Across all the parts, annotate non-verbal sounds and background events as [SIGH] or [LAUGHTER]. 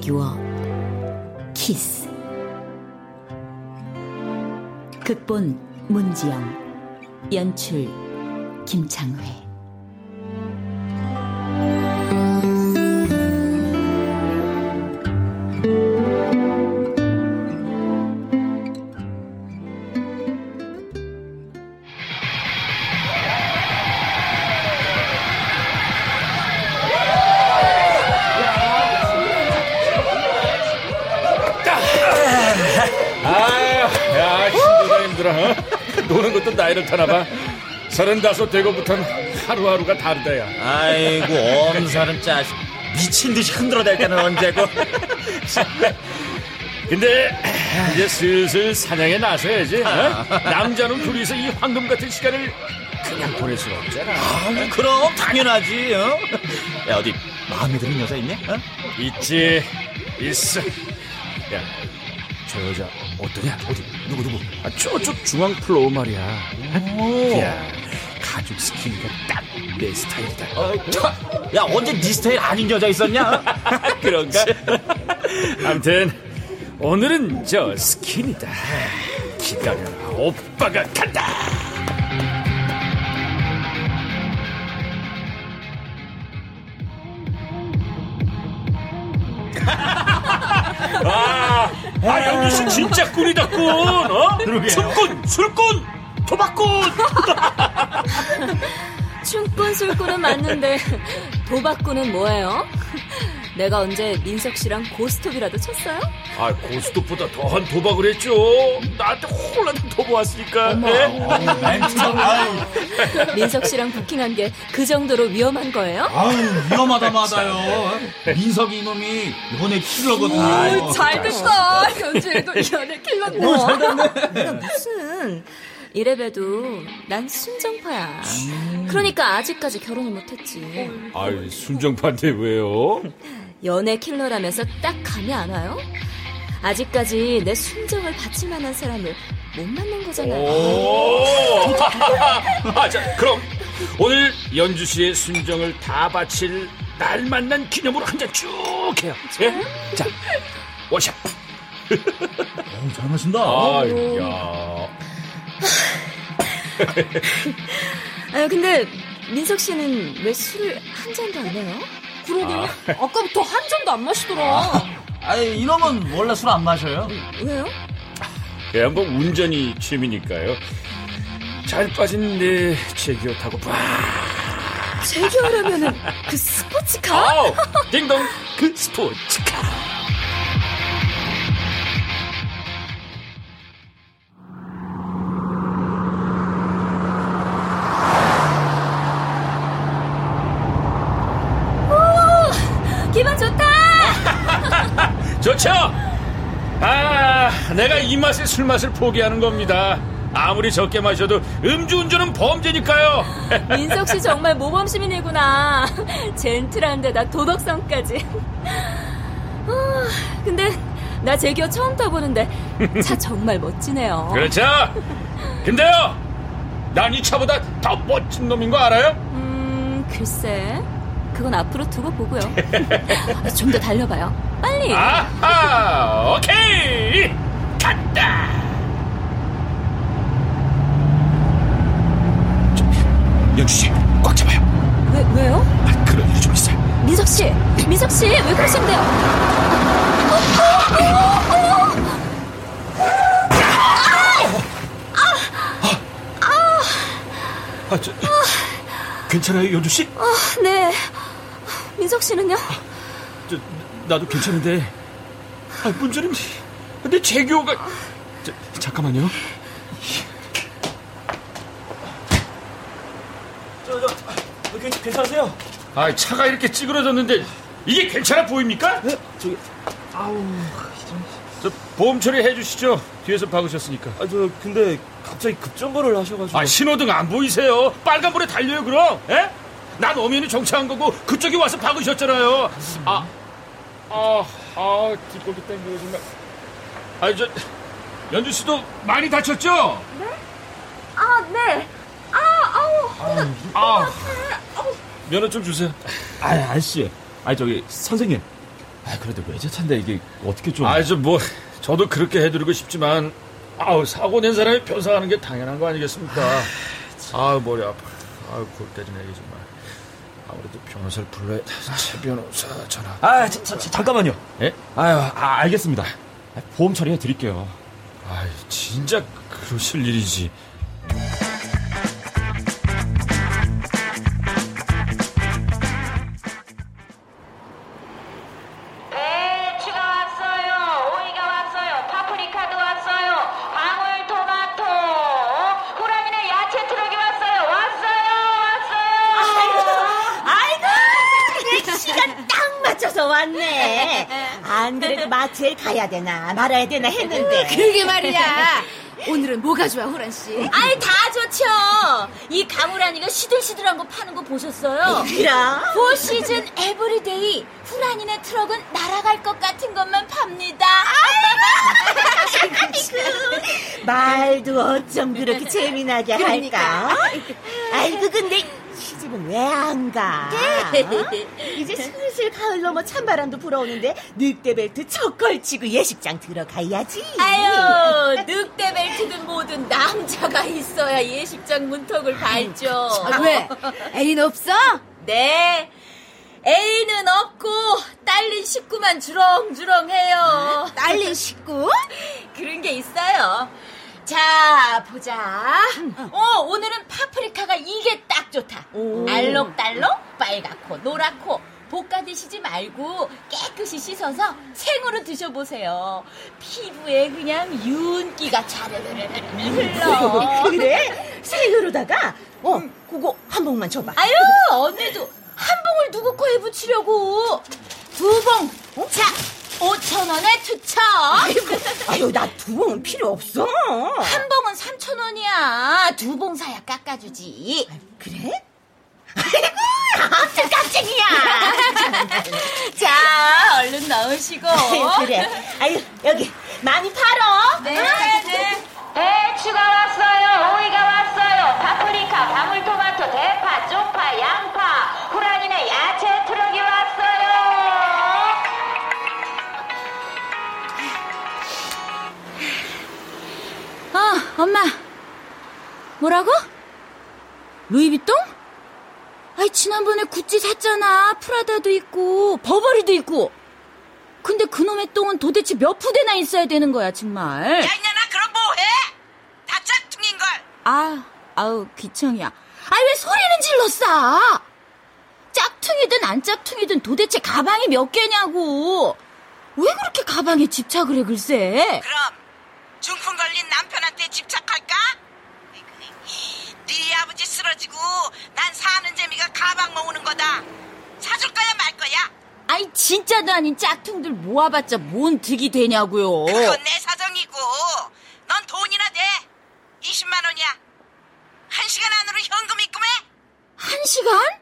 재규어 키스. 극본 문지영 연출 김창회 나이를 타나봐. 서른다섯 되고부터는 하루하루가 다르다야. 아이고 엄살은 짜식 미친 듯이 흔들어댈 때는 언제고. 근데 이제 슬슬 사냥에 나서야지. 어? 남자는 둘이서 이 황금 같은 시간을 그냥 보낼 수가 없잖아. 아, 그럼 당연하지. 어? 야 어디 마음에 드는 여자 있냐? 어? 있지, 있어. 야, 저 여자 어떠냐? 어디? 누구 누구? 아, 저쪽 중앙 플로어 말이야. 야, 가죽 skinny가 딱 내 스타일이다. 어, 야 언제 네 스타일 아닌 여자 있었냐? [LAUGHS] 그런가? [LAUGHS] 아무튼 오늘은 저 skinny다. 기다려라, 오빠가 간다. 진짜 꾼이다 꾼. 어? 춤꾼, 술꾼, 도박꾼. [LAUGHS] 춤꾼, 술꾼은 맞는데 도박꾼은 뭐예요? 내가 언제 민석 씨랑 고스톱이라도 쳤어요? 아, 고스톱보다 더한 도박을 했죠. 나한테 홀라당 도보았으니까. 민석 씨랑 부킹한 게 그 정도로 위험한 거예요? 아유 위험하다 마다요. 민석이 이놈이 연애 킬러거든요. 오, 잘 됐다. 현주에도 연애 킬러네. 뭐, 잘 됐네. 무슨 이래봬도 난 순정파야. 그러니까 아직까지 결혼을 못했지. 아이, 순정파인데 왜요? [LAUGHS] 연애 킬러라면서 딱 감이 안 와요? 아직까지 내 순정을 받칠 만한 사람을 못 만난 거잖아요. 오! [LAUGHS] 아, 자, 그럼 오늘 연주 씨의 순정을 다 바칠 날 만난 기념으로 한 잔 쭉 해요. 예? 자, 워샷. 어, [LAUGHS] 잘 마신다. 아, 야. 아 근데 민석 씨는 왜 술을 한 잔도 안 해요? 그러게 아. [LAUGHS] 아까부터 한 잔도 안 마시더라. 아, 아니 이놈은 원래 술 안 마셔요. 왜요? 예, 뭐 운전이 취미니까요. 잘 빠진 내 제기어 타고 봐. 제기어라면은 그 스포츠카? 아우, 딩동 그 스포츠카. 좋죠? 아, 내가 이 맛에 술 맛을 포기하는 겁니다. 아무리 적게 마셔도 음주운전은 범죄니까요. [LAUGHS] 민석 씨 정말 모범 시민이구나. 젠틀한 데다 도덕성까지. 어, 근데 나 제기어 처음 타보는데 차 정말 멋지네요. 그렇죠? 근데요, 난 이 차보다 더 멋진 놈인 거 알아요? 음, 글쎄. 그건 앞으로 두고 보고요. 좀 더 달려봐요. 빨리. 아하, 오케이, 간다. 연주 씨, 꽉 잡아요. 왜 왜요? 아, 그런 일이 좀 있어요. 민석 씨, 민석 씨, 왜 그러신데요? 어, 어, 어, 아, 저, 괜찮아요, 연주 씨? 아, 네. 민석 씨는요? 저, 나도 괜찮은데. 아, 문제는 근데 재규가 저, 잠깐만요. 저, 저, 괜찮으세요? 아, 차가 이렇게 찌그러졌는데 이게 괜찮아 보입니까? 네, 저기, 아우, 저 보험 처리 해 주시죠. 뒤에서 박으셨으니까. 아, 저 근데 갑자기 급정거를 하셔가지고. 아, 신호등 안 보이세요? 빨간불에 달려요, 그럼? 에? 난 오면이 정차한 거고 그쪽이 와서 박으셨잖아요. 아, 아, 아, 뒷골도 땡기고 정말. 아, 저, 연주 씨도 많이 다쳤죠? 아, 네. 아, 아우. 아, 면허 좀 주세요. 아, 아저씨. 아, 저기, 선생님. 아, 그래도 외제차인데 이게 어떻게 좀. 아, 저 뭐, 저도 그렇게 해드리고 싶지만, 아우, 사고 낸 사람이 변상하는 게 당연한 거 아니겠습니까? 아우, 머리 아파. 아우, 골 때리네, 이게 정말. 아무래도 변호사를 불러야 돼. 최 변호사 전화. 아, 자, 자, 자, 잠깐만요. 예? 아유, 아, 알겠습니다. 아, 보험 처리해 드릴게요. 아, 진짜 그러실 일이지. 안 그래도 마트에 가야 되나 말아야 되나 했는데. 그게 말이야. 오늘은 뭐가 좋아, 호란 씨? 아이, 다 좋죠. 이 강호란이가 시들시들한 거 파는 거 보셨어요? 그럼 four season everyday 호란이네 트럭은 날아갈 것 같은 것만 팝니다. 말도 어쩜 그렇게 재미나게 할까? 아이고 근데 시집은 왜 안 가? 어? [LAUGHS] 이제 슬슬 가을 넘어 찬바람도 불어오는데 늑대 벨트 척 걸치고 예식장 들어가야지. 아유, 늑대 벨트든 뭐든 남자가 있어야 예식장 문턱을 밟죠. 아, 왜? 애인 없어? 네. 애인은 없고 딸린 식구만 주렁주렁해요. 딸린 식구? [LAUGHS] 그런 게 있어요. 자, 보자. 어, 오늘은 파프리카가 이게 딱 좋다. 알록달록, 빨갛고, 노랗고, 볶아 드시지 말고 깨끗이 씻어서 생으로 드셔보세요. 피부에 그냥 윤기가 차르르르 [LAUGHS] 흘러. 그래? 생으로다가 어 그거 한 봉만 줘봐. 아유, 언니도 한 봉을 누구 코에 붙이려고. 두 봉. 자, 5천 원에 투척. 아유 나 두 봉은 필요 없어. 한 봉은 3천 원이야. 두 봉 사야 깎아주지. 그래? 아이고 아무튼 깜짝이야. [LAUGHS] 자, 얼른 넣으시고. 그래. 아유 여기 많이 팔어. 네, 네. 배추가 왔어요. 오이가 왔어요. 엄마. 뭐라고? 루이비통? 아이, 지난번에 구찌 샀잖아. 프라다도 있고, 버버리도 있고. 근데 그놈의 똥은 도대체 몇 푸대나 있어야 되는 거야, 정말. 야, 이년아, 그럼 뭐해? 다 짝퉁인걸. 아, 아우, 귀청이야. 아이, 왜 소리는 질렀어? 짝퉁이든 안 짝퉁이든 도대체 가방이 몇 개냐고. 왜 그렇게 가방에 집착을 해, 글쎄? 그럼 중풍 걸린 남편한테 집착할까? 네 아버지 쓰러지고 난 사는 재미가 가방 모으는 거다. 사줄 거야 말 거야? 아이, 진짜도 아닌 짝퉁들 모아봤자 뭔 득이 되냐고요. 그건 내 사정이고 넌 돈이나 돼. 20만 원이야. 한 시간 안으로 현금 입금해. 한 시간?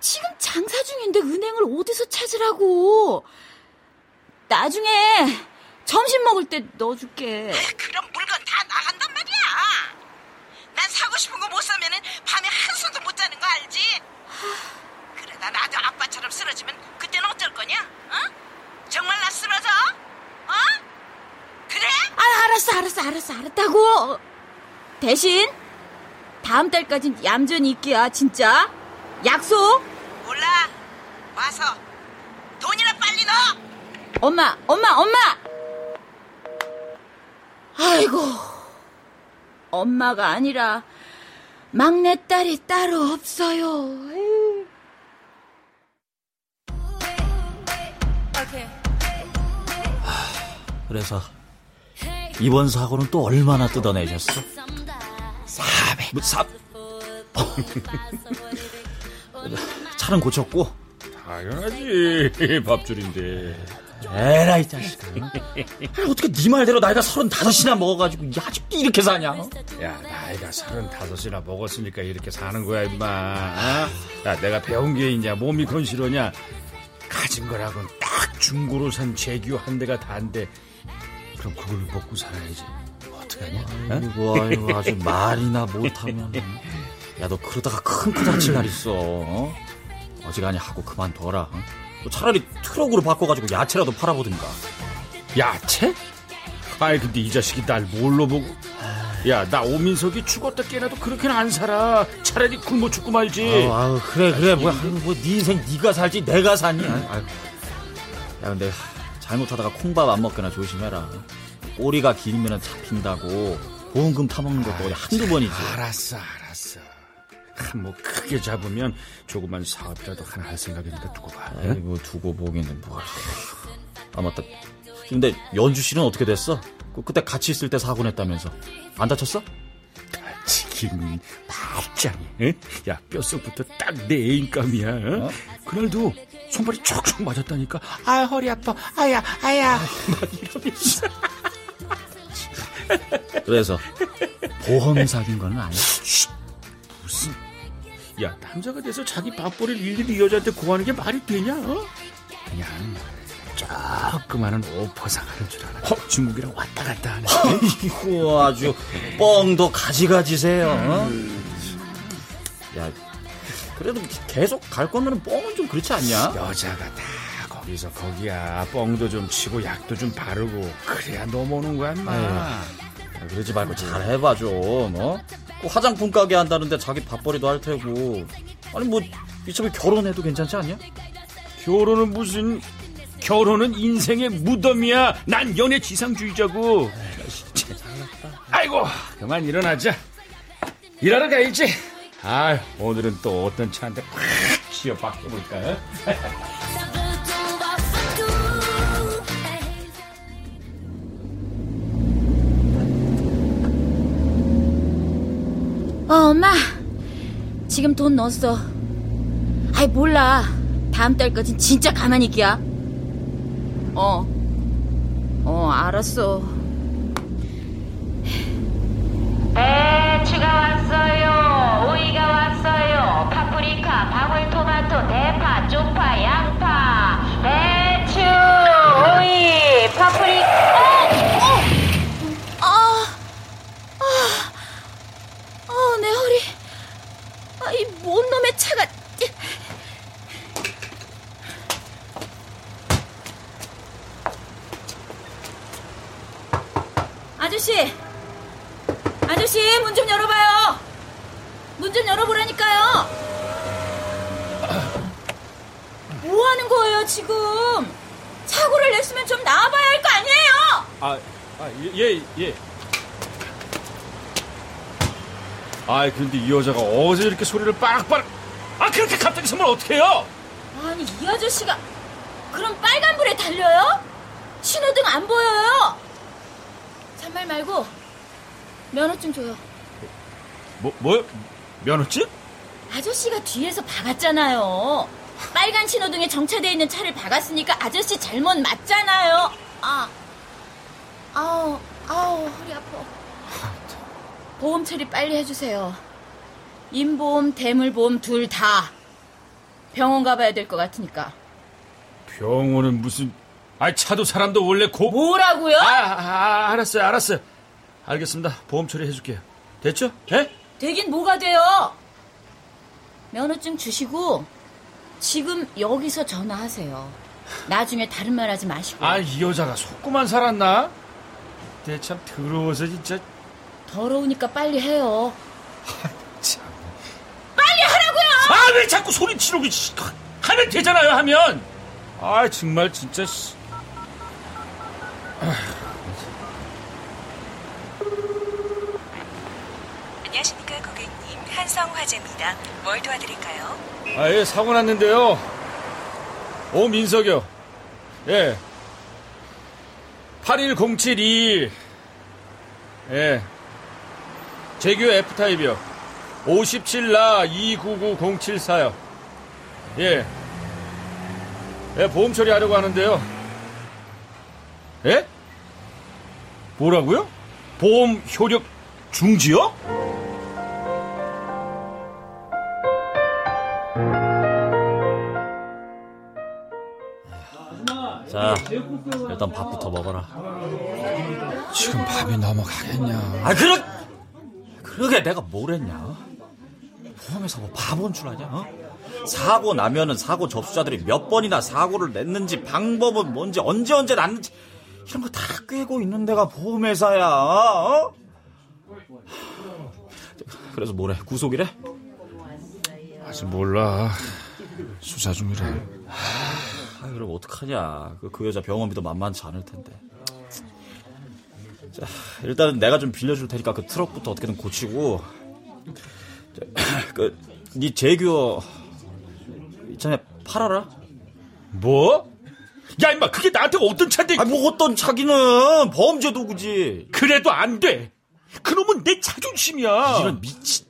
지금 장사 중인데 은행을 어디서 찾으라고? 나중에 점심 먹을 때 넣어줄게. 그럼 물건 다 나간단 말이야. 난 사고 싶은 거 못 사면은 밤에 한숨도 못 자는 거 알지? 그러다 나도 아빠처럼 쓰러지면 그때는 어쩔 거냐? 어? 정말 나 쓰러져? 어? 그래? 아, 알았어, 알았어, 알았어, 알았다고. 대신 다음 달까진 얌전히 있게야, 진짜. 약속. 몰라. 와서 돈이나 빨리 넣어. 엄마, 엄마, 엄마. 아이고, 엄마가 아니라 막내딸이 따로 없어요. 그래서 이번 사고는 또 얼마나 뜯어내셨어? 400. 뭐, 사... [LAUGHS] 차는 고쳤고 당연하지. [LAUGHS] 밥줄인데. 에라이 자식아 아니, 어떻게 네 말대로 나이가 서른다섯이나 먹어가지고 아직도 이렇게 사냐 야, 나이가 서른다섯이나 먹었으니까 이렇게 사는 거야, 임마. 어? 야, 내가 배운 게 있냐, 몸이 건실하냐. 가진 거라고는 딱 중고로 산 제규 한 대가 다인데 그럼 그걸 먹고 살아야지. 어떡하냐? 어? 아이고, 아이고, 아주 말이나 못하면. 야, 너 그러다가 큰 코 다칠 날 있어. 어? 어지간히 하고 그만둬라. 어? 너 차라리 트럭으로 바꿔가지고 야채라도 팔아보든가. 야채? 아이 근데 이 자식이 날 뭘로 보고 야 나 오민석이 죽었다 깨나도 그렇게는 안 살아 차라리 굶어 죽고 말지 아유, 아유, 그래, 그래. 뭐, 아유, 뭐, 네 인생 네가 살지 내가 사니? 아유, 아유. 야, 근데 잘못하다가 콩밥 안 먹거나 조심해라. 꼬리가 길면 잡힌다고 보험금 타먹는 것도 어디 한두 번이지. 알았어 알았어 한 뭐 크게 잡으면 조그만 사업이라도 하나 할 생각이니까 두고 봐 응? 아이고 두고 보기는 뭘. 아 맞다. 근데 연주 씨는 어떻게 됐어? 그, 그때 같이 있을 때 사고 냈다면서 안 다쳤어? 지금이 말짱이 응? 야 뼛속부터 딱 내 애인감이야 응? 어? 그날도 손발이 촉촉 맞았다니까 아 허리 아파 아야 아야 막 이러면서 [LAUGHS] 그래서 보험 사귄 거는 아니야? 야 남자가 돼서 자기 밥벌이를 일일이 이 여자한테 구하는 게 말이 되냐 어? 그냥 조그마한 오퍼상 하는 줄 알아 어, 중국이랑 왔다 갔다 하는 아이고 아주 뻥도 가지가지세요. 어? 야 그래도 계속 갈 거면 뻥은 좀 그렇지 않냐? 여자가 다 거기서 거기야 뻥도 좀 치고 약도 좀 바르고 그래야 넘어오는 거야 인마 야, 그러지 말고 잘 해봐 좀. 어? 그 화장품 가게 한다는데 자기 밥벌이도 할 테고. 아니 뭐 이참에 결혼해도 괜찮지 않냐? 결혼은 무슨 결혼은 인생의 무덤이야 난 연애 지상주의자고 아이고 그만 일어나자 일하러 가야지 아 오늘은 또 어떤 차한테 팍 씌어 박혀볼까 [LAUGHS] 어, 엄마. 지금 돈 넣었어. 아이, 몰라. 다음 달까진 진짜 가만히 있기야. 어. 어, 알았어. 배추가 왔어요. 오이가 왔어요. 파프리카, 방울토마토, 대파, 쪽파, 양파. 배추, 오이, 파프리카. 아, 아, 아, 내 허리. 아, 이 뭔 놈의 차가. 아저씨, 아저씨 문 좀 열어봐요. 문 좀 열어보라니까요. 뭐 하는 거예요 지금? 사고를 냈으면 좀 나와봐야 할 거 아니에요? 아, 아, 예, 예. 아, 근데 이 여자가 어제 이렇게 소리를 빠락빠락. 아, 그렇게 갑자기 서면 어떡해요? 아니 이 아저씨가 그럼 빨간불에 달려요? 신호등 안 보여요? 잔말 말고 면허증 줘요 뭐, 뭐요? 면허증? 아저씨가 뒤에서 박았잖아요 빨간 신호등에 정차돼 있는 차를 박았으니까 아저씨 잘못 맞잖아요 아 아우 아우 허리 아파 보험 처리 빨리 해주세요 인보험 대물보험 둘 다 병원 가봐야 될 것 같으니까 병원은 무슨. 아, 차도 사람도 원래 고. 뭐라고요? 아, 아, 아, 알았어요, 알았어요. 알겠습니다. 보험 처리해줄게요. 됐죠? 예? 되긴 뭐가 돼요? 면허증 주시고 지금 여기서 전화하세요. 나중에 다른 말 하지 마시고 아, 이 여자가 속고만 살았나? 내참 더러워서 진짜. 더러우니까 빨리 해요. 참. 빨리 하라고요. 아, 왜 자꾸 소리 치르고, 씨. 하면 되잖아요, 하면. 아, 정말, 진짜, 씨. 안녕하십니까 고객님 한성화재입니다. 뭘 도와드릴까요? 아, 예, 사고 났는데요. 오 민석이요. 예. 81072. 예. 제규 F타입이요. 57라 299074요. 예. 예, 보험 처리하려고 하는데요. 예? 뭐라고요? 보험 효력 중지요? 자, 일단 밥부터 먹어라. 지금 밥이 넘어가겠냐? 아, 그러, 그러게 내가 뭘 했냐? 보험에서 뭐 바본 줄 아냐? 어? 사고 나면은 사고 접수자들이 몇 번이나 사고를 냈는지 방법은 뭔지 언제 언제 났는지 이런 거 다 꿰고 있는 데가 보험회사야. 어? 그래서 뭐래? 구속이래? 아직 몰라. 수사 중이래. 아, 그럼 어떡하냐. 그, 그 여자 병원비도 만만치 않을 텐데. 자, 일단은 내가 좀 빌려줄 테니까 그 트럭부터 어떻게든 고치고. 자, [CLEARS THROAT] 그, 네 제규어 이참에 팔아라. 뭐? 야, 임마, 그게 나한테 어떤 차인데. 아, 뭐 어떤 차기는 범죄 도구지. 그래도 안 돼. 그놈은 내 자존심이야. 이런 미친.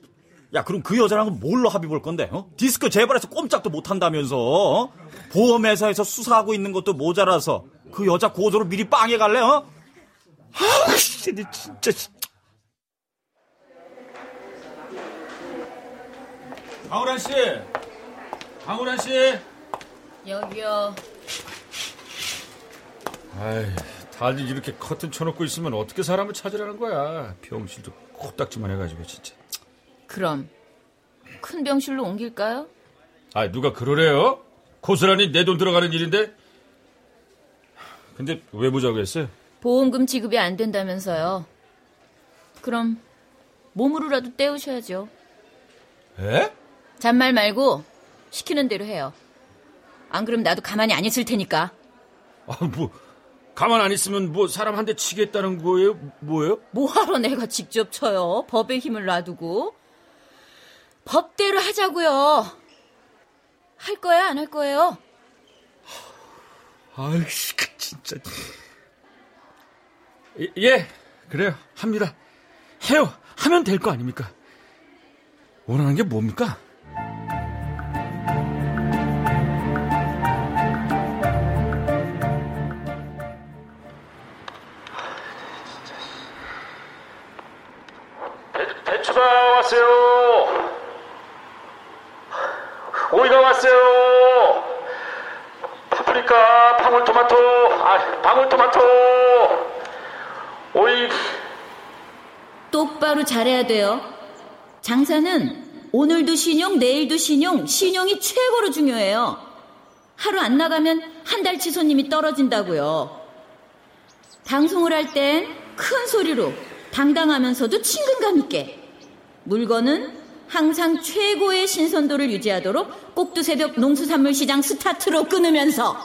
야, 그럼 그 여자랑은 뭘로 합의 볼 건데? 어? 디스크 재발해서 꼼짝도 못 한다면서. 어? 보험회사에서 수사하고 있는 것도 모자라서 그 여자 고소로 미리 빵에 갈래? 어? 아, 진짜. 강우란 씨. 강우란 씨. 여기요. 아이, 다들 이렇게 커튼 쳐놓고 있으면 어떻게 사람을 찾으라는 거야. 병실도 코딱지만 해가지고 진짜. 그럼 큰 병실로 옮길까요? 아, 누가 그러래요? 고스란히 내 돈 들어가는 일인데. 근데 왜 보자고 했어요? 보험금 지급이 안 된다면서요. 그럼 몸으로라도 때우셔야죠. 에? 잔말 말고 시키는 대로 해요. 안 그럼 나도 가만히 안 있을 테니까. 아, 뭐 가만 안 있으면 뭐 사람 한 대 치겠다는 거예요? 뭐예요? 뭐하러 내가 직접 쳐요? 법의 힘을 놔두고. 법대로 하자고요. 할 거야, 안 할 거예요? 아이씨, 그 진짜. 예, 예, 그래요. 합니다. 해요. 하면 될 거 아닙니까? 원하는 게 뭡니까? 배, 배추가 왔어요. 오이가 왔어요. 파프리카, 방울토마토, 아, 방울토마토, 오이. 똑바로 잘해야 돼요. 장사는 오늘도 신용, 내일도 신용, 신용이 최고로 중요해요. 하루 안 나가면 한 달치 손님이 떨어진다고요. 방송을 할 땐 큰 소리로 당당하면서도 친근감 있게 물건은 항상 최고의 신선도를 유지하도록 꼭두새벽 농수산물 시장 스타트로 끊으면서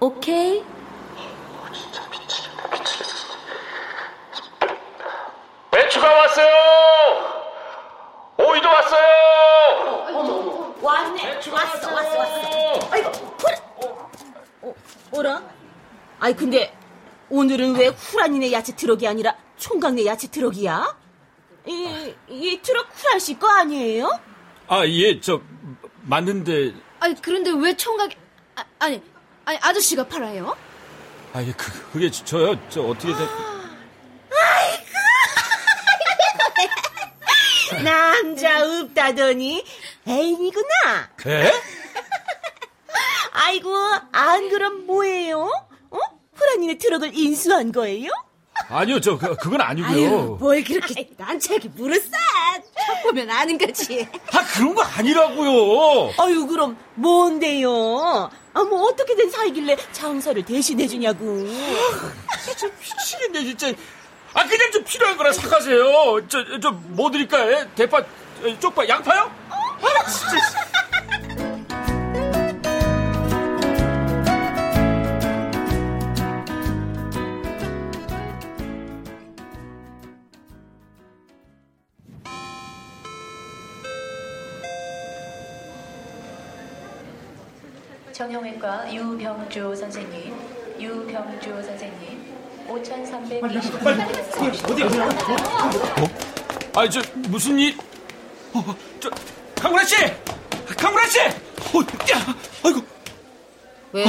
오케이? 배추가 왔어요. 오이도 왔어요. 왔네. 왔어, 왔어, 왔어. 아이고. 어, 어라? 아이, 근데 오늘은 왜 후라니네 야채 트럭이 아니라 총각네 야채 트럭이야? 이, 이 트럭 후란 씨거 아니에요? 아, 예, 저 맞는데. 아니 그런데 왜 총각 아, 아니 아니 아저씨가 팔아요? 아, 예, 그, 그게 저요. 저 어떻게 돼? 남자 없다더니 애인이구나. 에? [LAUGHS] 아이고, 안 그럼 뭐예요? 어? 후라니네 트럭을 인수한 거예요? 아니요, 저 그, 그건 아니고요. 아유 뭘 그렇게 난처하게 물었어? 딱 보면 아는 거지. 아, 그런 거 아니라고요. 아유, 그럼 뭔데요? 아, 뭐 어떻게 된 사이길래 장사를 대신해주냐고. 진짜 미치겠네, 진짜. 아, 그냥 좀 필요한 거나 사가세요. 저, 저, 뭐 드릴까요? 대파, 어, 쪽파, 양파요? 아, 진짜. 정형외과 유병주 선생님, 유병주 선생님, 5,320. 아, 저, 무슨 일? 어, 저, 강구라 씨! 강구라 씨! 어, 야! 아이고, 왜요?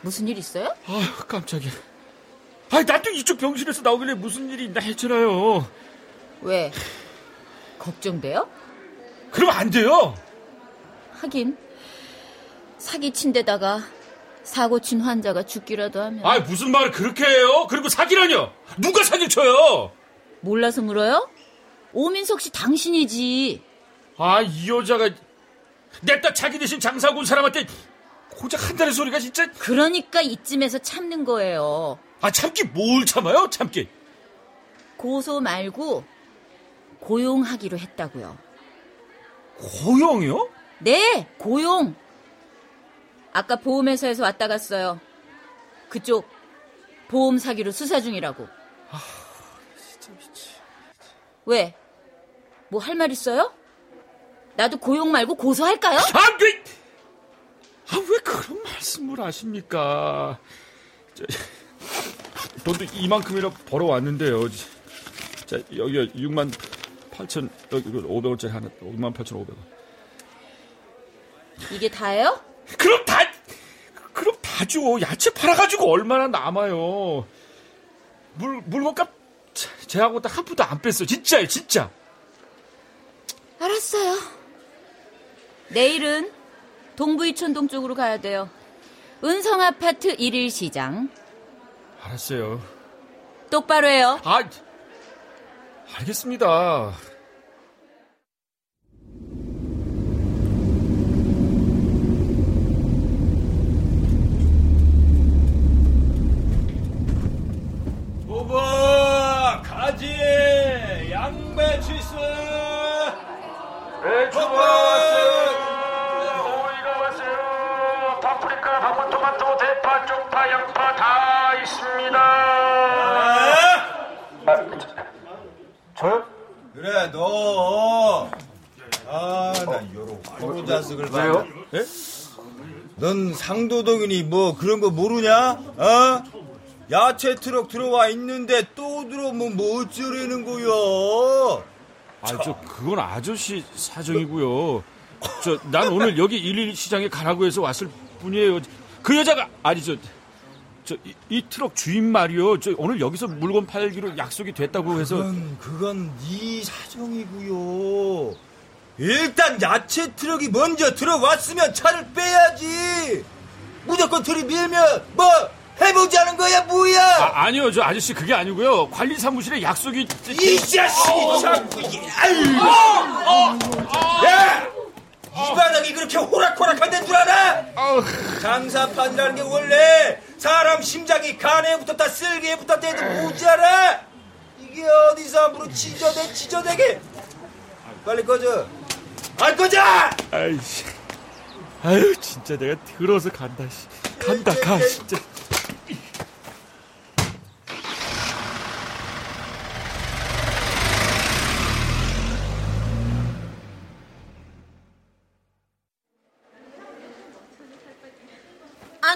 무슨 일 있어요? 아유, 깜짝이야. 아, 나도 이쪽 병실에서 나오길래 무슨 일이 있나 했잖아요. 왜? 걱정돼요? 그러면 안 돼요. 하긴 사기친 데다가 사고 친 환자가 죽기라도 하면. 아 무슨 말을 그렇게 해요? 그리고 사기라뇨? 누가 사기를 쳐요? 몰라서 물어요? 오민석 씨 당신이지. 아 이 여자가 내딸 자기 대신 장사하고 온 사람한테 고작 한 달의 소리가 진짜. 그러니까 이쯤에서 참는 거예요. 아 참기 뭘 참아요? 참기. 고소 말고 고용하기로 했다고요. 고용이요? 네, 고용. 아까 보험회사에서 왔다 갔어요. 그쪽 보험 사기로 수사 중이라고. 아, 진짜 미치. 왜? 뭐 할 말 있어요? 나도 고용 말고 고소할까요? 아, 왜, 아, 왜 그런 말씀을 하십니까? 저, 돈도 이만큼이나 벌어왔는데요. 자, 여기 6만 8천, 여기 500원짜리 하나, 6만 8천 5백원. 이게 다예요? 그럼 다, 그럼 다죠. 야채 팔아가지고 얼마나 남아요. 물, 물건값 제하고 딱 한 푼도 안 뺐어. 진짜요, 진짜. 알았어요. 내일은 동부이촌동 쪽으로 가야 돼요. 은성 아파트 1일 시장. 알았어요. 똑바로 해요. 아, 알겠습니다. 오버 가지 양배추 있어 배추가 왔어요. 오이가 왔어요. 파프리카, 방울토마토, 대파, 쪽파, 양파 다 있습니다. 저요? 그래 너. 아난 요런 화로 자식을 봐. 왜요? 예? 넌 상도덕이니 뭐 그런 거 모르냐? 어? 야채 트럭 들어와 있는데 또 들어오면 뭐 어쩌려는 거야? 아, 저 그건 아저씨 사정이고요. 저 난 오늘 여기 일일 시장에 가라고 해서 왔을 뿐이에요. 그 여자가 아니 저. 저, 이, 이 트럭 주인 말이요. 저 오늘 여기서 물건 팔기로 약속이 됐다고 해서. 그건, 그건 네 사정이고요. 일단 야채 트럭이 먼저 들어왔으면 차를 빼야지. 무조건 들이밀면 뭐 해보자는 거야 뭐야? 아, 아니요, 저 아저씨 그게 아니고요. 관리 사무실에 약속이. 이 자식이 자꾸 아유. 야! 이 바닥이 그렇게 호락호락한 데인 줄 알아? 장사판이라는 게 원래 사람 심장이 간에 붙었다 쓸개에 붙었다 해도 모자라. 이게 어디서 함부로 지저대 지저대게. 빨리 꺼져. 안 꺼져! 아이씨. 아유, 진짜 내가 들어서 간다, 씨. 간다, 가, 진짜.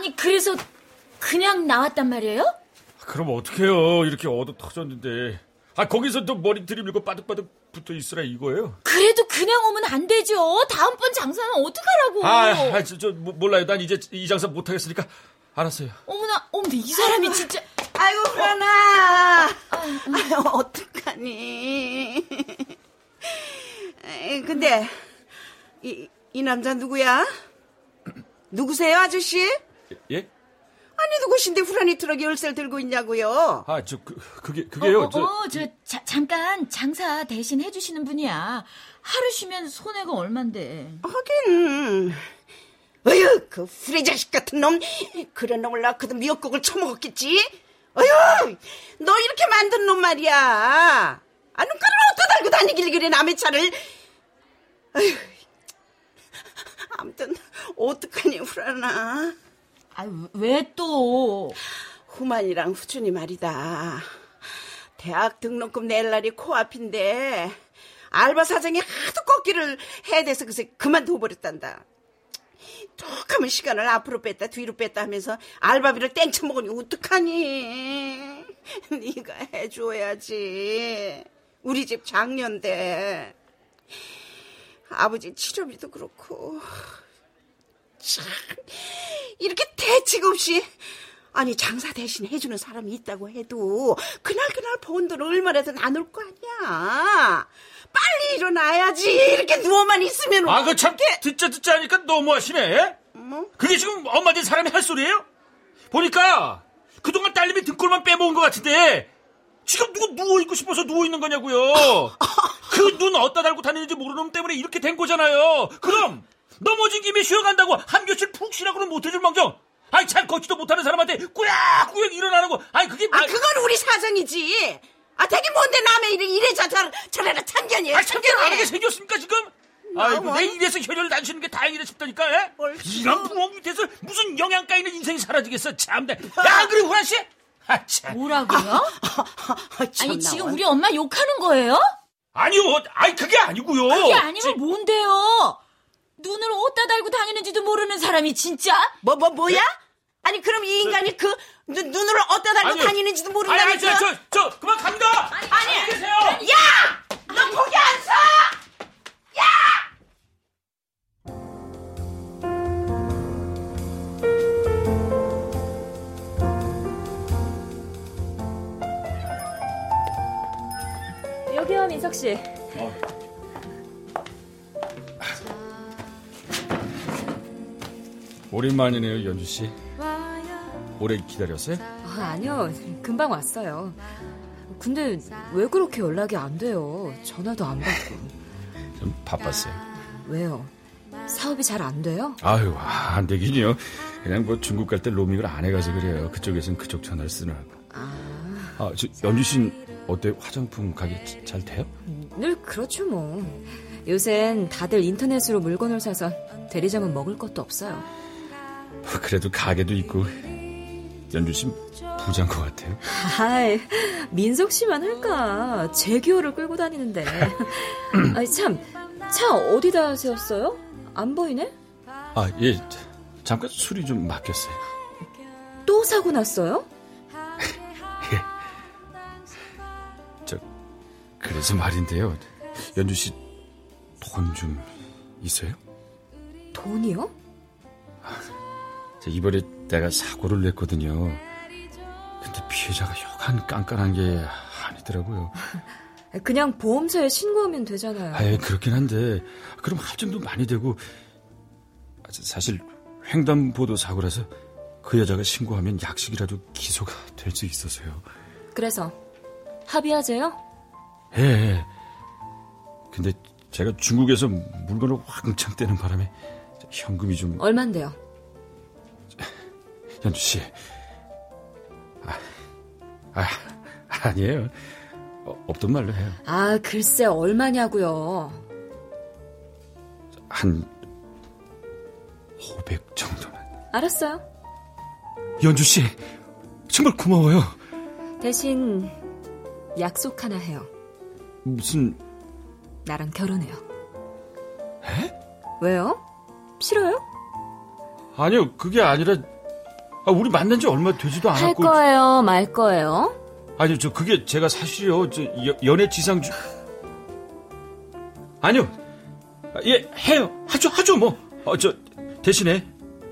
아니, 그래서 그냥 나왔단 말이에요? 그럼 어떡해요. 이렇게 얻어 터졌는데. 아, 거기서 또 머리 들이밀고 빠득빠득 붙어 있으라 이거예요? 그래도 그냥 오면 안 되죠. 다음번 장사는 어떡하라고. 아, 아 저, 저, 뭐, 몰라요. 난 이제 이 장사 못하겠으니까. 알았어요. 어머나, 어머나, 이 사람이 진짜. 아이고, 그러나. 아유, 어떡하니. 에이, 근데, 이, 이 남자 누구야? 누구세요, 아저씨? 예? 아니, 누구신데 후라니 트럭에 열쇠를 들고 있냐고요? 아, 저, 그, 그게, 그게요. 어, 어, 저, 어, 저 자, 잠깐 장사 대신 해주시는 분이야. 하루 쉬면 손해가 얼만데. 하긴. 어휴, 그 후레 자식 같은 놈. 그런 놈을 낳고도 미역국을 처먹었겠지? 어휴, 너 이렇게 만든 놈 말이야. 아, 눈가를 어디다 달고 다니길 그래, 남의 차를. 어휴, 아무튼, 어떡하니, 후라나. 아, 왜 또? 후만이랑 후준이 말이다. 대학 등록금 낼 날이 코앞인데 알바 사장이 하도 꺾기를 해야 돼서 그새 그만둬버렸단다. 툭하면 시간을 앞으로 뺐다 뒤로 뺐다 하면서 알바비를 땡쳐 먹으니 어떡하니? [LAUGHS] 네가 해줘야지. 우리 집 장년대. 아버지 치료비도 그렇고 참 이렇게 대책 없이 아니 장사 대신 해주는 사람이 있다고 해도 그날 그날 번 돈 얼마라도 나눌 거 아니야. 빨리 일어나야지. 이렇게 누워만 있으면 아, 그 참, 듣자 듣자 하니까 너무하시네. 뭐? 그게 지금 엄마 된 사람이 할 소리예요? 보니까 그동안 딸님이 등골만 빼먹은 것 같은데 지금 누구 누워있고 싶어서 누워있는 거냐고요. [LAUGHS] 그 눈 어디다 달고 다니는지 모르는 놈 때문에 이렇게 된 거잖아요. 그럼 넘어진 김에 쉬어간다고 한 교실 푹 쉬라고는 못해줄 망정. 아이 잘 걷지도 못하는 사람한테 꾸역꾸역 일어나는 거. 아이 그게 아, 그건 우리 사정이지. 아, 되게 뭔데 남의 일을 이래 저, 저, 저래라 참견이에요. 아, 참견 안 하게 생겼습니까, 지금? 아이고, 내 일에서 혈혈 난치는 게 다행이라 싶다니까, 에? 이런 부모 밑에서 무슨 영양가 있는 인생이 사라지겠어, 참네. 야, 그래, 후라씨? 아, 참. 뭐라고요? 아니 지금 우리 엄마 욕하는 거예요? 아니요, 아니, 그게 아니고요. 그게 아니면 뭔데요? 눈을 어디다 달고 다니는지도 모르는 사람이 진짜? 뭐, 뭐, 뭐야? 아니, 그럼 이 인간이 그, 눈, 눈으로 어디다 달고 아니, 다니는지도 아니, 모른다니까. 아니, 저, 저, 저, 그만 갑니다! 아니, 안녕히 계세요! 야! 너 거기 안 서! 야! 여기요, 민석 씨. 오랜만이네요, 연주 씨. 오래 기다렸어요? 아, 아니요, 금방 왔어요. 근데 왜 그렇게 연락이 안 돼요? 전화도 안 받고. 좀 바빴어요. 왜요? 사업이 잘 안 돼요? 아유, 아, 안 되긴요. 그냥 뭐 중국 갈 때 로밍을 안 해가서 그래요. 그쪽에선 그쪽 전화를 쓰느라고. 아, 저, 연주 씨는 어때? 화장품 가게 자- 잘 돼요? 늘 그렇죠, 뭐. 요샌 다들 인터넷으로 물건을 사서 대리점은 먹을 것도 없어요. 뭐 그래도 가게도 있고. 연주 씨 부자인 것 같아요. 아이, 민석 씨만 할까? 제기호를 끌고 다니는데. [CLEARS THROAT] 아니, 참, 차 어디다 세웠어요? 안 보이네? 아, 예. 잠깐 술이 좀 막혔어요. 또 사고 났어요? [LAUGHS] 저, 그래서 말인데요. 연주 씨 돈 좀 있어요? 돈이요? 저 이번에 내가 사고를 냈거든요. 근데 피해자가 여간 깐깐한 게 아니더라고요. [LAUGHS] 그냥 보험사에 신고하면 되잖아요. 아, 예, 그렇긴 한데 그럼 합정도 많이 되고 아, 저 사실 횡단보도 사고라서 그 여자가 신고하면 약식이라도 기소가 될 수 있어서요. 그래서 합의하재요? 예, 예. 근데 제가 중국에서 물건을 왕창 떼는 바람에 현금이 좀 얼만데요? 현주 씨. 아, 아 아니에요. 어, 없던 말로 해요. 아, 글쎄 얼마냐고요. 한 500 정도만. 알았어요. 연주 씨, 정말 고마워요. 대신 약속 하나 해요. 무슨 나랑 결혼해요. 에? 왜요? 싫어요? 아니요, 그게 아니라 아, 우리 만난 지 얼마 되지도 할 않았고 거예요, 말 거예요? 아니요, 저 그게 제가 사실이요. 저 여- 연애 지상 주 아니요. 아, 예, 해요. 하죠, 하죠 뭐. 어, 저 대신에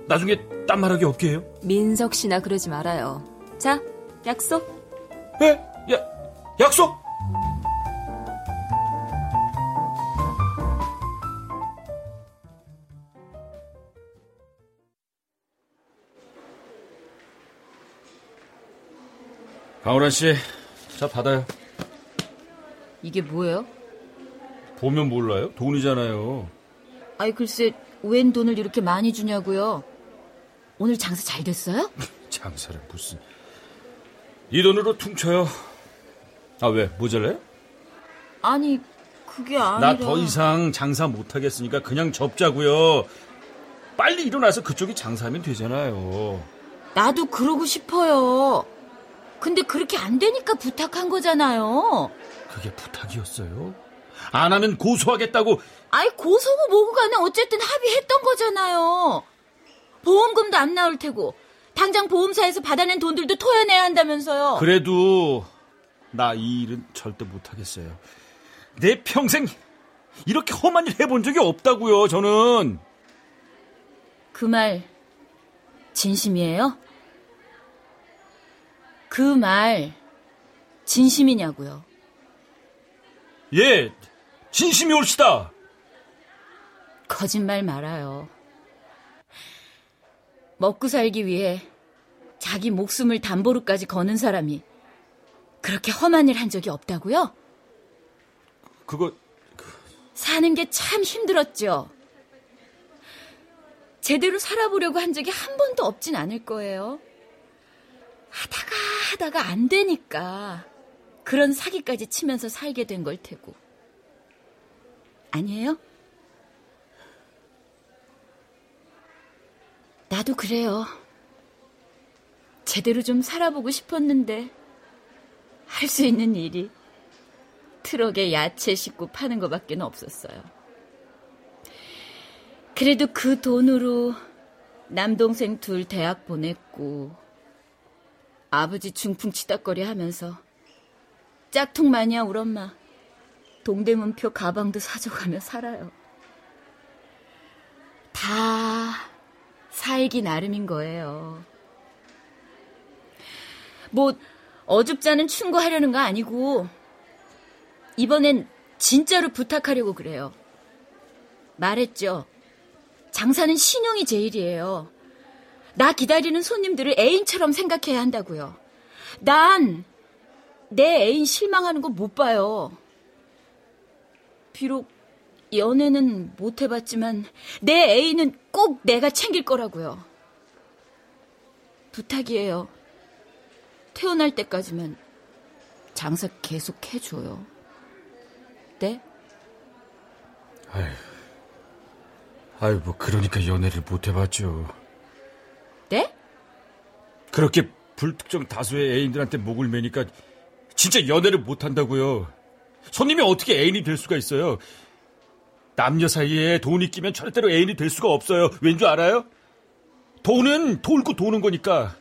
나중에 딴 말하기 없게 해요. 민석 씨나 그러지 말아요. 자, 약속. 예? 야, 약속. 강호란 씨, 자 받아요. 이게 뭐예요? 보면 몰라요? 돈이잖아요. 아이 글쎄 웬 돈을 이렇게 많이 주냐고요? 오늘 장사 잘 됐어요? [LAUGHS] 장사를 무슨 이 돈으로 퉁쳐요. 아 왜 모자라요? 아니 그게 아니라 나 더 이상 장사 못 하겠으니까 그냥 접자고요. 빨리 일어나서 그쪽이 장사하면 되잖아요. 나도 그러고 싶어요. 근데 그렇게 안 되니까 부탁한 거잖아요. 그게 부탁이었어요. 안 하면 고소하겠다고. 아이 고소고 뭐고 간에 어쨌든 합의했던 거잖아요. 보험금도 안 나올 테고 당장 보험사에서 받아낸 돈들도 토해내야 한다면서요. 그래도 나 이 일은 절대 못 하겠어요. 내 평생 이렇게 험한 일 해본 적이 없다고요. 저는 그 말 진심이에요? 그 말 진심이냐고요? 예 진심이 옳시다. 거짓말 말아요. 먹고 살기 위해 자기 목숨을 담보로까지 거는 사람이 그렇게 험한 일 한 적이 없다고요? 그거 사는 게 참 힘들었죠. 제대로 살아보려고 한 적이 한 번도 없진 않을 거예요. 하다가 하다가 안 되니까 그런 사기까지 치면서 살게 된 걸 테고. 아니에요? 나도 그래요. 제대로 좀 살아보고 싶었는데 할 수 있는 일이 트럭에 야채 싣고 파는 것밖에 없었어요. 그래도 그 돈으로 남동생 둘 대학 보냈고 아버지 중풍 치다거리 하면서 짝퉁 마니아 울 엄마 동대문표 가방도 사줘가며 살아요. 다 살기 나름인 거예요. 뭐 어줍잖은 충고하려는 거 아니고 이번엔 진짜로 부탁하려고 그래요. 말했죠. 장사는 신용이 제일이에요. 나 기다리는 손님들을 애인처럼 생각해야 한다고요. 난 내 애인 실망하는 거 못 봐요. 비록 연애는 못 해봤지만 내 애인은 꼭 내가 챙길 거라고요. 부탁이에요. 태어날 때까지만 장사 계속 해줘요. 네? 아유, 아유 뭐 그러니까 연애를 못 해봤죠. 네? 그렇게 불특정 다수의 애인들한테 목을 매니까 진짜 연애를 못 한다고요. 손님이 어떻게 애인이 될 수가 있어요? 남녀 사이에 돈이 끼면 절대로 애인이 될 수가 없어요. 왠 줄 알아요? 돈은 돌고 도는 거니까.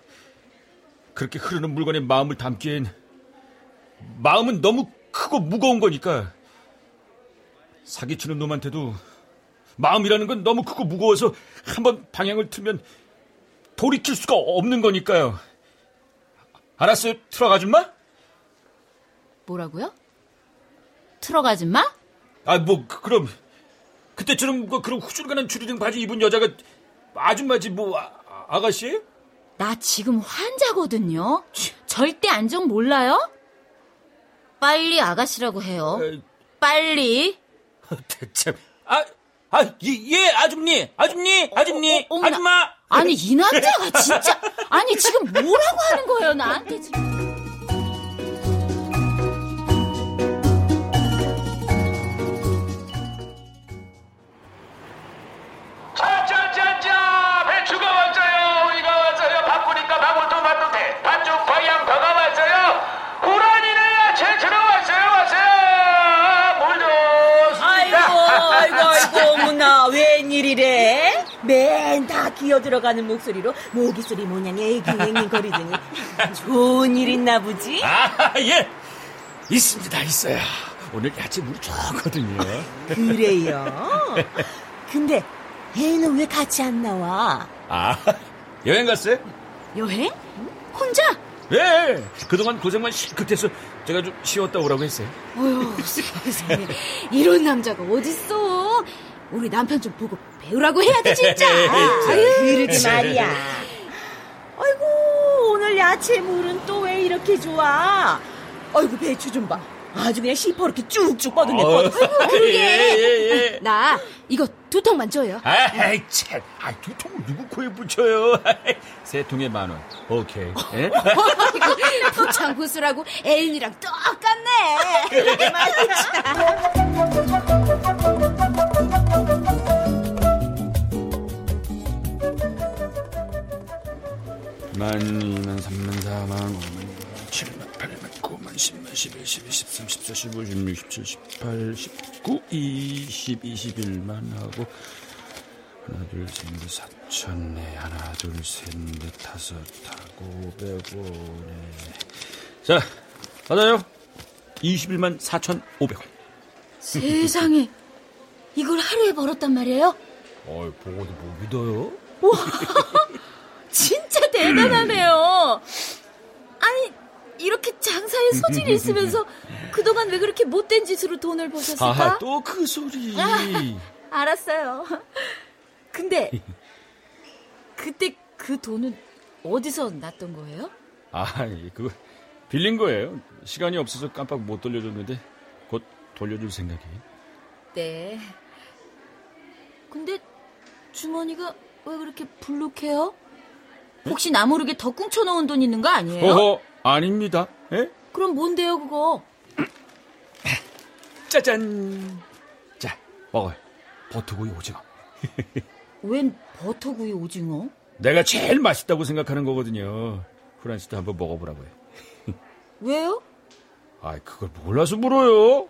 그렇게 흐르는 물건에 마음을 담기엔 마음은 너무 크고 무거운 거니까. 사기치는 놈한테도 마음이라는 건 너무 크고 무거워서 한번 방향을 틀면 돌이킬 수가 없는 거니까요. 알았어요, 트럭 아줌마? 뭐라고요? 트럭 아줌마? 아, 뭐, 그, 그럼, 그때처럼, 그, 그런 후줄가는 추리닝 바지 입은 여자가 아줌마지, 뭐, 아, 아가씨? 나 지금 환자거든요. 절대 안정 몰라요? 빨리 아가씨라고 해요. 빨리. [LAUGHS] 대체, 아, 아, 예, 예 아줌니, 아줌니, 아줌니, 어, 어머나. 아줌마. 아니, 이 남자가 [LAUGHS] 진짜. 아니, 지금 뭐라고 하는 거예요, 나한테 지금. 배추가 왔어요 우리가 왔어요 바쁘니까 방울토마토 대 반죽 과양파가 왔어요 고라니네 야채 들어왔어요 왔어요 물도 아이고, 아이고, 아이고, 어머나, 웬 일이래? 맨 다 기어 들어가는 목소리로 모기소리 모양 애기앵앵 거리더니 좋은 일 있나 보지? 아, 예. 있습니다, 있어요. 오늘 야채 물이 좋거든요. 그래요? 근데 애는 왜 같이 안 나와? 아, 여행 갔어요? 여행? 혼자? 예. 그동안 고생만 실컷 해서 제가 좀 쉬었다 오라고 했어요. 어휴, 세상에. 이런 남자가 어딨어. 우리 남편 좀 보고 배우라고 해야 돼, 진짜. [LAUGHS] 아유, 그러지 말이야. 아이고, 오늘 야채 물은 또 왜 이렇게 좋아? 아이고, 배추 좀 봐. 아주 그냥 시퍼렇게 쭉쭉 뻗었네, 뻗어. 그러게. 예, 예, 예. 나 이거 두 통만 줘요. 아이, 참. 아, 두 통을 누구 코에 붙여요? [LAUGHS] 세 통에 만 원. 오케이. 예? [LAUGHS] 부창 구수라고 애인이랑 똑같네. 만, 이만, 삼만, 사만, 오만, 칠만, 팔만, 구만, 십만, 십일, 십이, 십삼, 십사, 십오, 십육, 십칠, 십팔, 십구, 이십, 이십일만 하고 하나, 둘, 셋, 넷, 사천 네 하나, 둘, 셋, 넷, 다섯 하고 오백오네 자, 받아요. 21만 4,500원. 세상에. 이걸 하루에 벌었단 말이에요? 어이, 보고도 못 믿어요? [LAUGHS] 진짜 대단하네요. 아니, 이렇게 장사에 소질이 있으면서 [LAUGHS] 그동안 왜 그렇게 못된 짓으로 돈을 버셨을까? 또 그 소리. 알았어요. 근데 그때 그그 돈은 어디서 났던 거예요? 아, 그거 빌린 거예요. 시간이 없어서 깜빡 못 돌려줬는데 곧 돌려줄 생각이에요. 네. 근데 주머니가 왜 그렇게 불룩해요? 혹시 나 모르게 더 꿍쳐놓은 돈 있는 거 아니에요? 어허, 아닙니다. 예? 그럼 뭔데요, 그거? [CLEARS THROAT] 짜잔. 자, 먹어요. 버터구이 오징어. [LAUGHS] 웬 버터구이 오징어? 내가 제일 맛있다고 생각하는 거거든요. 프란스도 한번 먹어보라고요. [LAUGHS] 왜요? 아, 그걸 몰라서 물어요.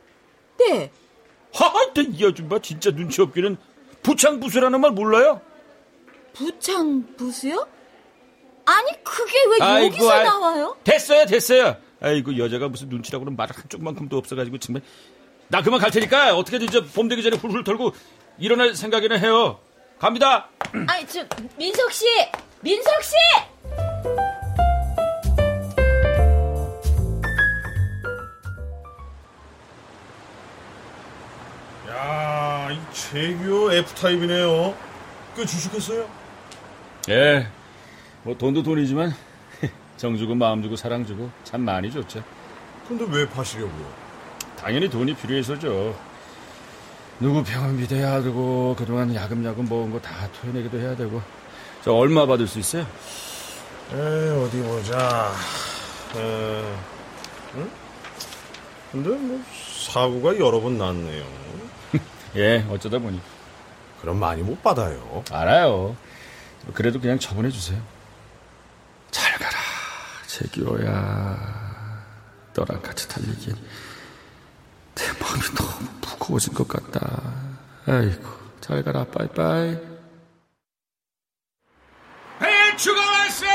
네. 하하튼 이 아줌마 진짜 눈치 없기는 부창부수라는 말 몰라요? 부창부수요? 아니 그게 왜 아이고, 여기서 아이, 나와요? 됐어요, 됐어요. 아이고 여자가 무슨 눈치라고는 말 한쪽만큼도 없어가지고 정말 나 그만 갈 테니까 어떻게든 이제 봄 되기 전에 훌훌 털고 일어날 생각이나 해요. 갑니다. [CLEARS THROAT] 아니 저 민석 씨, 민석 씨. 야, 이 재규 F타입이네요. 꽤 주식했어요? 예, 뭐 돈도 돈이지만 [LAUGHS] 정 주고 마음 주고 사랑 주고 참 많이 줬죠. 근데 왜 파시려고요? 당연히 돈이 필요해서죠. 누구 병원 비 대야 되고 그동안 야금야금 모은 거 다 토해내기도 해야 되고 저 얼마 받을 수 있어요? 에 어디 보자. 에, 응? 근데 뭐 사고가 여러 번 났네요. [LAUGHS] 예, 어쩌다 보니. 그럼 많이 못 받아요. 알아요. 그래도 그냥 처분해 주세요. 잘 가라, 재규어야. 너랑 같이 달리기엔 내 마음이 너무 무거워진 것 같다. 아이고, 잘 가라, 빠이빠이. 배추가 왔어!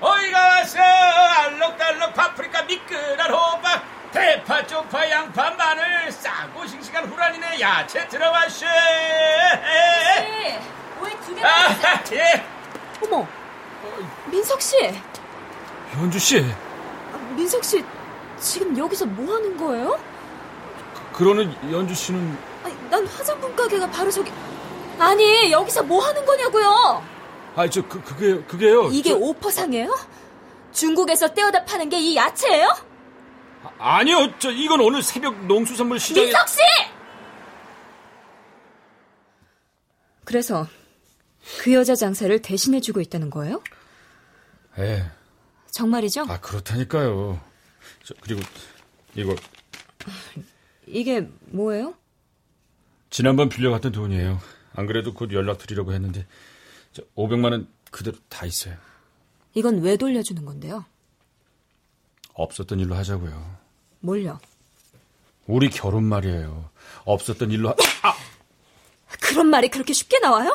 어이가 왔어! 알록달록 파프리카 미끈한 호박, 대파, 쪽파, 양파, 마늘, 싸고 싱싱한 후라니네 야채 들어왔어! 오이 두 개. 아, 예. 어머, 민석 씨, 현주 씨, 민석 씨 지금 여기서 뭐 하는 거예요? 그러는 연주 씨는 아니, 난 화장품 가게가 바로 저기. 아니, 여기서 뭐 하는 거냐고요? 아, 저 그, 그게 그게요. 이게 저- 오퍼상이에요? 중국에서 떼어다 파는 게 이 야채예요? 아, 아니요. 저 이건 오늘 새벽 농수산물 시장에 민석 씨! 그래서 그 여자 장사를 대신해주고 있다는 거예요? 예. 정말이죠? 아, 그렇다니까요. 저, 그리고 이거 이게 뭐예요? 지난번 빌려갔던 돈이에요. 안 그래도 곧 연락드리려고 했는데 저 500만 원 그대로 다 있어요. 이건 왜 돌려주는 건데요? 없었던 일로 하자고요. 뭘요? 우리 결혼 말이에요. 없었던 일로 하... 아! 그런 말이 그렇게 쉽게 나와요?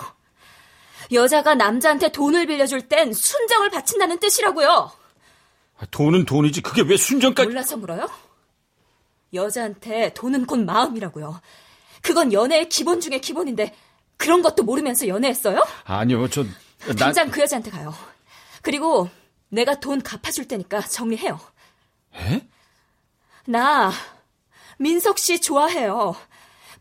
여자가 남자한테 돈을 빌려줄 땐 순정을 바친다는 뜻이라고요. 아, 돈은 돈이지 그게 왜 순정까지 몰라서 물어요? 여자한테 돈은 곧 마음이라고요. 그건 연애의 기본 중에 기본인데 그런 것도 모르면서 연애했어요? 아니요. 저 난... 당장 그 여자한테 가요. 그리고 내가 돈 갚아줄 테니까 정리해요. 에? 나 민석 씨 좋아해요.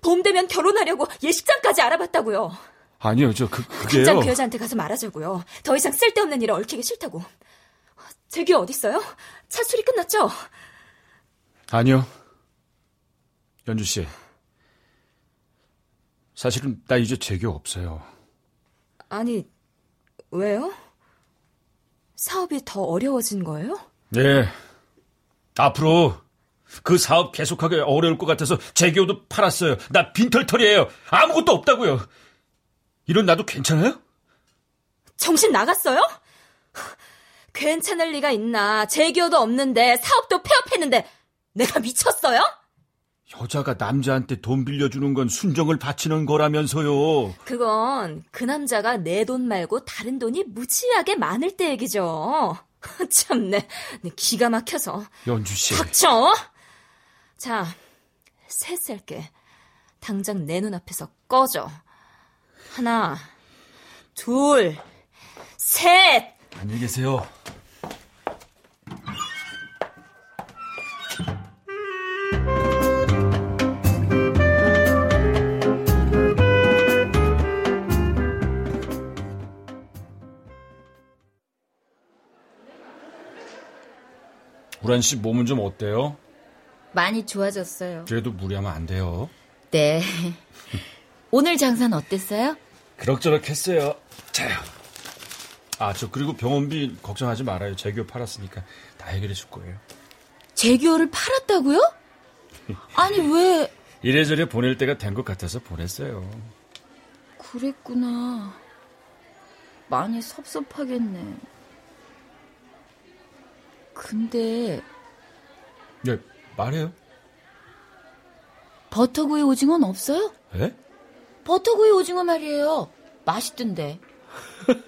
봄 되면 결혼하려고 예식장까지 알아봤다고요. 아니요. 저 그, 그게요. 당장 그 여자한테 가서 말하자고요. 더 이상 쓸데없는 일에 얽히기 싫다고. 재규 어딨어요? 차 수리 끝났죠? 아니요. 연주 씨. 사실은 나 이제 재교 없어요. 아니, 왜요? 사업이 더 어려워진 거예요? 네. 앞으로 그 사업 계속하기 어려울 것 같아서 재교도 팔았어요. 나 빈털털이에요. 아무것도 없다고요. 이런 나도 괜찮아요? 정신 나갔어요? 괜찮을 리가 있나. 재교도 없는데 사업도 폐업했는데 내가 미쳤어요? 여자가 남자한테 돈 빌려주는 건 순정을 바치는 거라면서요. 그건 그 남자가 내 돈 말고 다른 돈이 무지하게 많을 때 얘기죠. [LAUGHS] 참내 내 기가 막혀서. 연주 씨. 닥쳐! 자, 셋 셀게. 당장 내 눈앞에서 꺼져. 하나, 둘, 셋! 안녕히 계세요. 우란 씨 몸은 좀 어때요? 많이 좋아졌어요. 그래도 무리하면 안 돼요. 네. [LAUGHS] 오늘 장사는 어땠어요? 그럭저럭 했어요. 자요. 아, 저 그리고 병원비 걱정하지 말아요. 재교 팔았으니까 다 해결해 줄 거예요. 재교를 팔았다고요? 아니 왜 이래저래 보낼 때가 된 것 같아서 보냈어요. 그랬구나. 많이 섭섭하겠네. 근데 네, 말해요. 버터구이 오징어는 없어요? 예? 버터구이 오징어 말이에요. 맛있던데. [LAUGHS]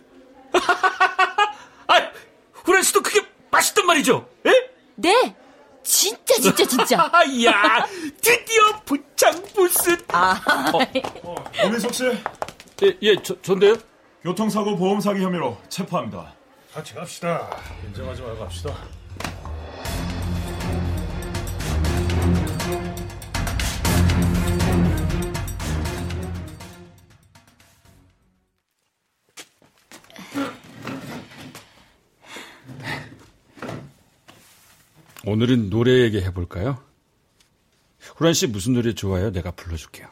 후란 씨도 그게 맛있단 말이죠? 예? 네. 진짜 진짜 진짜. [LAUGHS] 야, 드디어 부창 부스. 아. 오민석 씨. 예, 예, 저, 전데요? 교통사고 보험 사기 혐의로 체포합니다. 같이 갑시다. 인정하지 말고 갑시다. 오늘은 노래 얘기 해 볼까요? 후란 씨 무슨 노래 좋아해요? 내가 불러줄게요.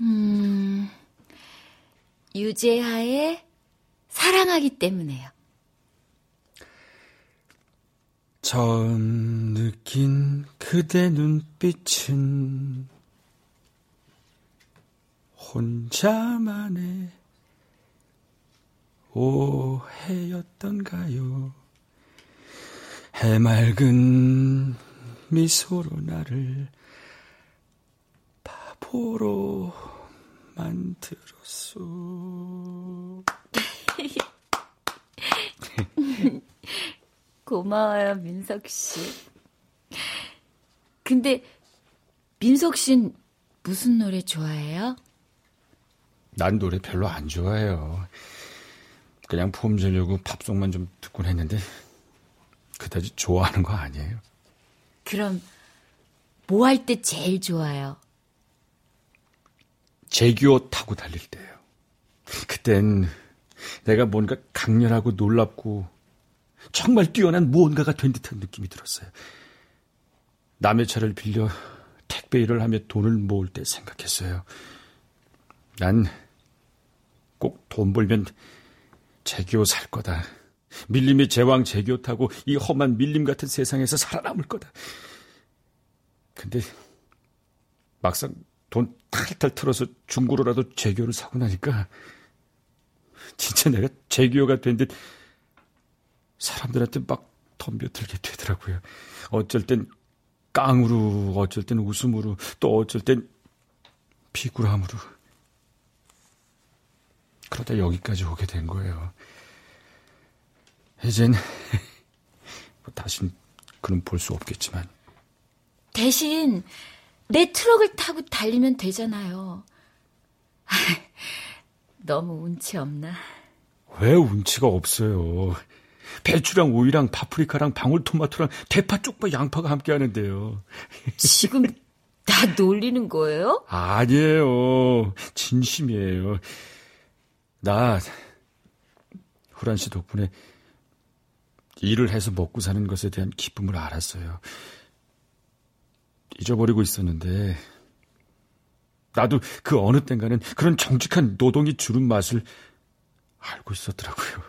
음. 유재하의 사랑하기 때문에요. 처음 느낀 그대 눈빛은 혼자만의 오해였던가요? 해맑은 미소로 나를 바보로 만들었소. 고마워요, 민석 씨. 근데 민석 씨는 무슨 노래 좋아해요? 난 노래 별로 안 좋아해요. 그냥 폼 주려고 팝송만 좀 듣곤 했는데 그다지 좋아하는 거 아니에요. 그럼 뭐 할 때 제일 좋아요? 제규어 타고 달릴 때예요. 그땐 내가 뭔가 강렬하고 놀랍고 정말 뛰어난 무언가가 된 듯한 느낌이 들었어요. 남의 차를 빌려 택배 일을 하며 돈을 모을 때 생각했어요. 난 꼭 돈 벌면 재규어 살 거다. 밀림의 제왕 재규어 타고 이 험한 밀림 같은 세상에서 살아남을 거다. 근데 막상 돈 탈탈 털어서 중고로라도 재규어를 사고 나니까 진짜 내가 재규어가 된 듯 사람들한테 막 덤벼들게 되더라고요. 어쩔 땐 깡으로, 어쩔 땐 웃음으로, 또 어쩔 땐 비굴함으로. 그러다 여기까지 오게 된 거예요. 이젠 [LAUGHS] 뭐 다신 그는 볼수 없겠지만 대신 내 트럭을 타고 달리면 되잖아요. [LAUGHS] 너무 운치 없나? 왜 운치가 없어요? 배추랑 오이랑 파프리카랑 방울토마토랑 대파, 쪽파, 양파가 함께 하는데요. [LAUGHS] 지금 나 놀리는 거예요? 아니에요. 진심이에요. 나 후란 씨 덕분에 일을 해서 먹고 사는 것에 대한 기쁨을 알았어요. 잊어버리고 있었는데 나도 그 어느 땐가는 그런 정직한 노동이 주는 맛을 알고 있었더라고요.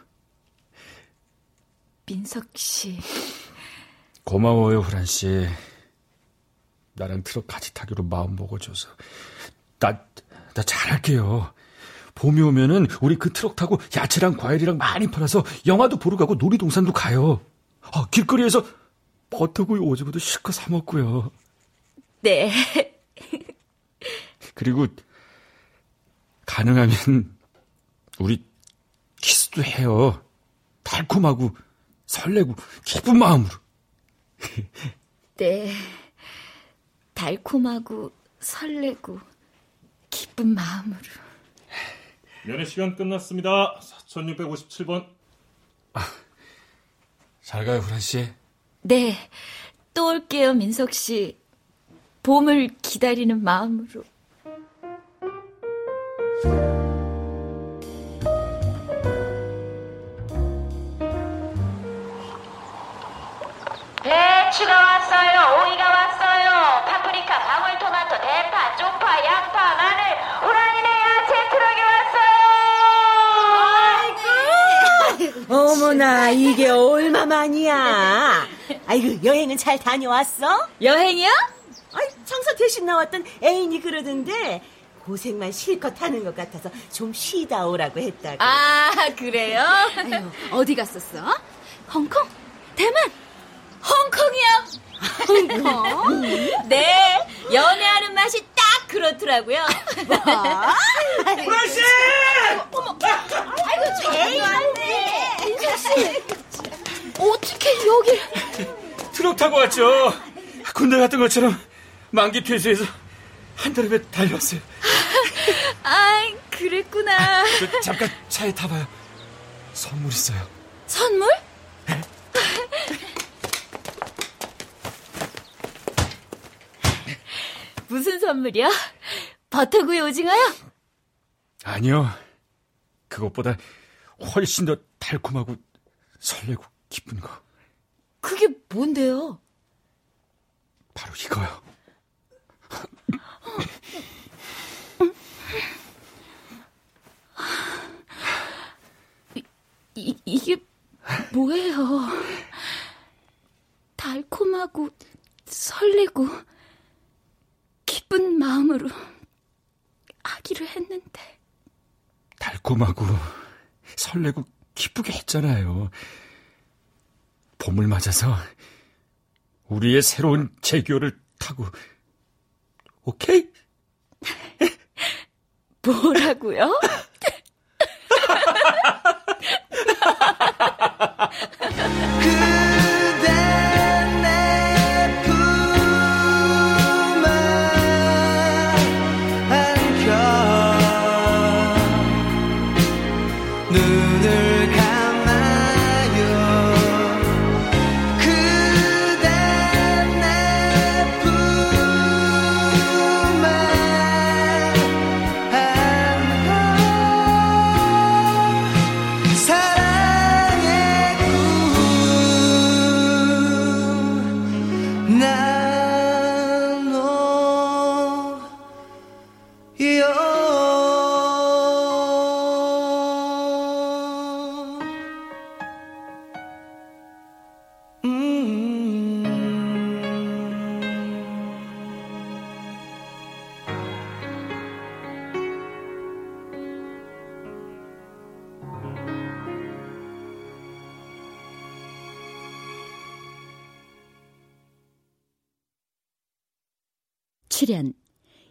민석 씨. 고마워요, 후란 씨. 나랑 트럭 같이 타기로 마음 먹어줘서. 나, 나 잘할게요. 봄이 오면은 우리 그 트럭 타고 야채랑 과일이랑 많이 팔아서 영화도 보러 가고 놀이동산도 가요. 아, 길거리에서 버터구이 오즈부도 실컷 사 먹고요. 네. 그리고 가능하면 우리 키스도 해요. 달콤하고 설레고 기쁜 마음으로. 네. 달콤하고 설레고 기쁜 마음으로. 면회 시간 끝났습니다. 4657번. 잘 가요, 후란 씨. 네. 또 올게요, 민석 씨. 봄을 기다리는 마음으로. 배 배추가 왔어요. 오이가 왔어요. 어머나, 이게 얼마만이야. 아이고, 여행은 잘 다녀왔어? 여행이요? 아이, 청소 대신 나왔던 애인이 그러던데, 고생만 실컷 하는 것 같아서 좀 쉬다 오라고 했다고. 아, 그래요? 어디 갔었어? 홍콩? 대만? 홍콩이요? 홍콩? 네, 연애하는 맛이 딱 그렇더라고요. 호라씨! 아이고, 저 애인 왔네. 인석씨, 어떻게 여길. 트럭 타고 왔죠. 군대 갔던 것처럼 만기 퇴소해서 한 달음에 달려왔어요. 아, 그랬구나. 저 잠깐 차에 타봐요. 선물 있어요. 선물? 무슨 선물이야? 버터구이 오징어요? 아니요. 그것보다 훨씬 더 달콤하고 설레고 기쁜 거. 그게 뭔데요? 바로 이거요. 이, 이게 뭐예요? 달콤하고 설레고 기쁜 마음으로 하기로 했는데 달콤하고 설레고 기쁘게 했잖아요. 봄을 맞아서 우리의 새로운 재교를 타고 오케이? [LAUGHS] 뭐라고요? 눈 [LAUGHS] [LAUGHS]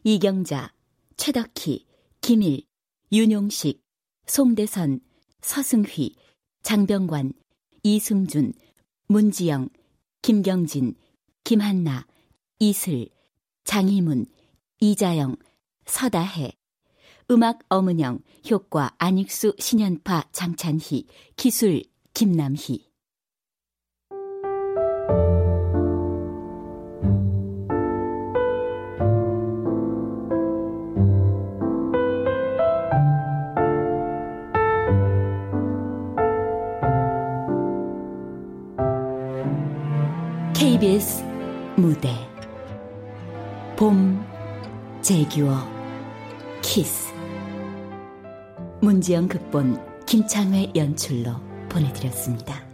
이경자, 최덕희, 김일, 윤용식, 송대선, 서승휘, 장병관, 이승준, 문지영, 김경진, 김한나, 이슬, 장희문, 이자영, 서다혜, 음악 어문영, 효과 안익수, 신연파, 장찬희, 기술 김남희. 재규어 키스 문지영 극본 김창회 연출로 보내드렸습니다.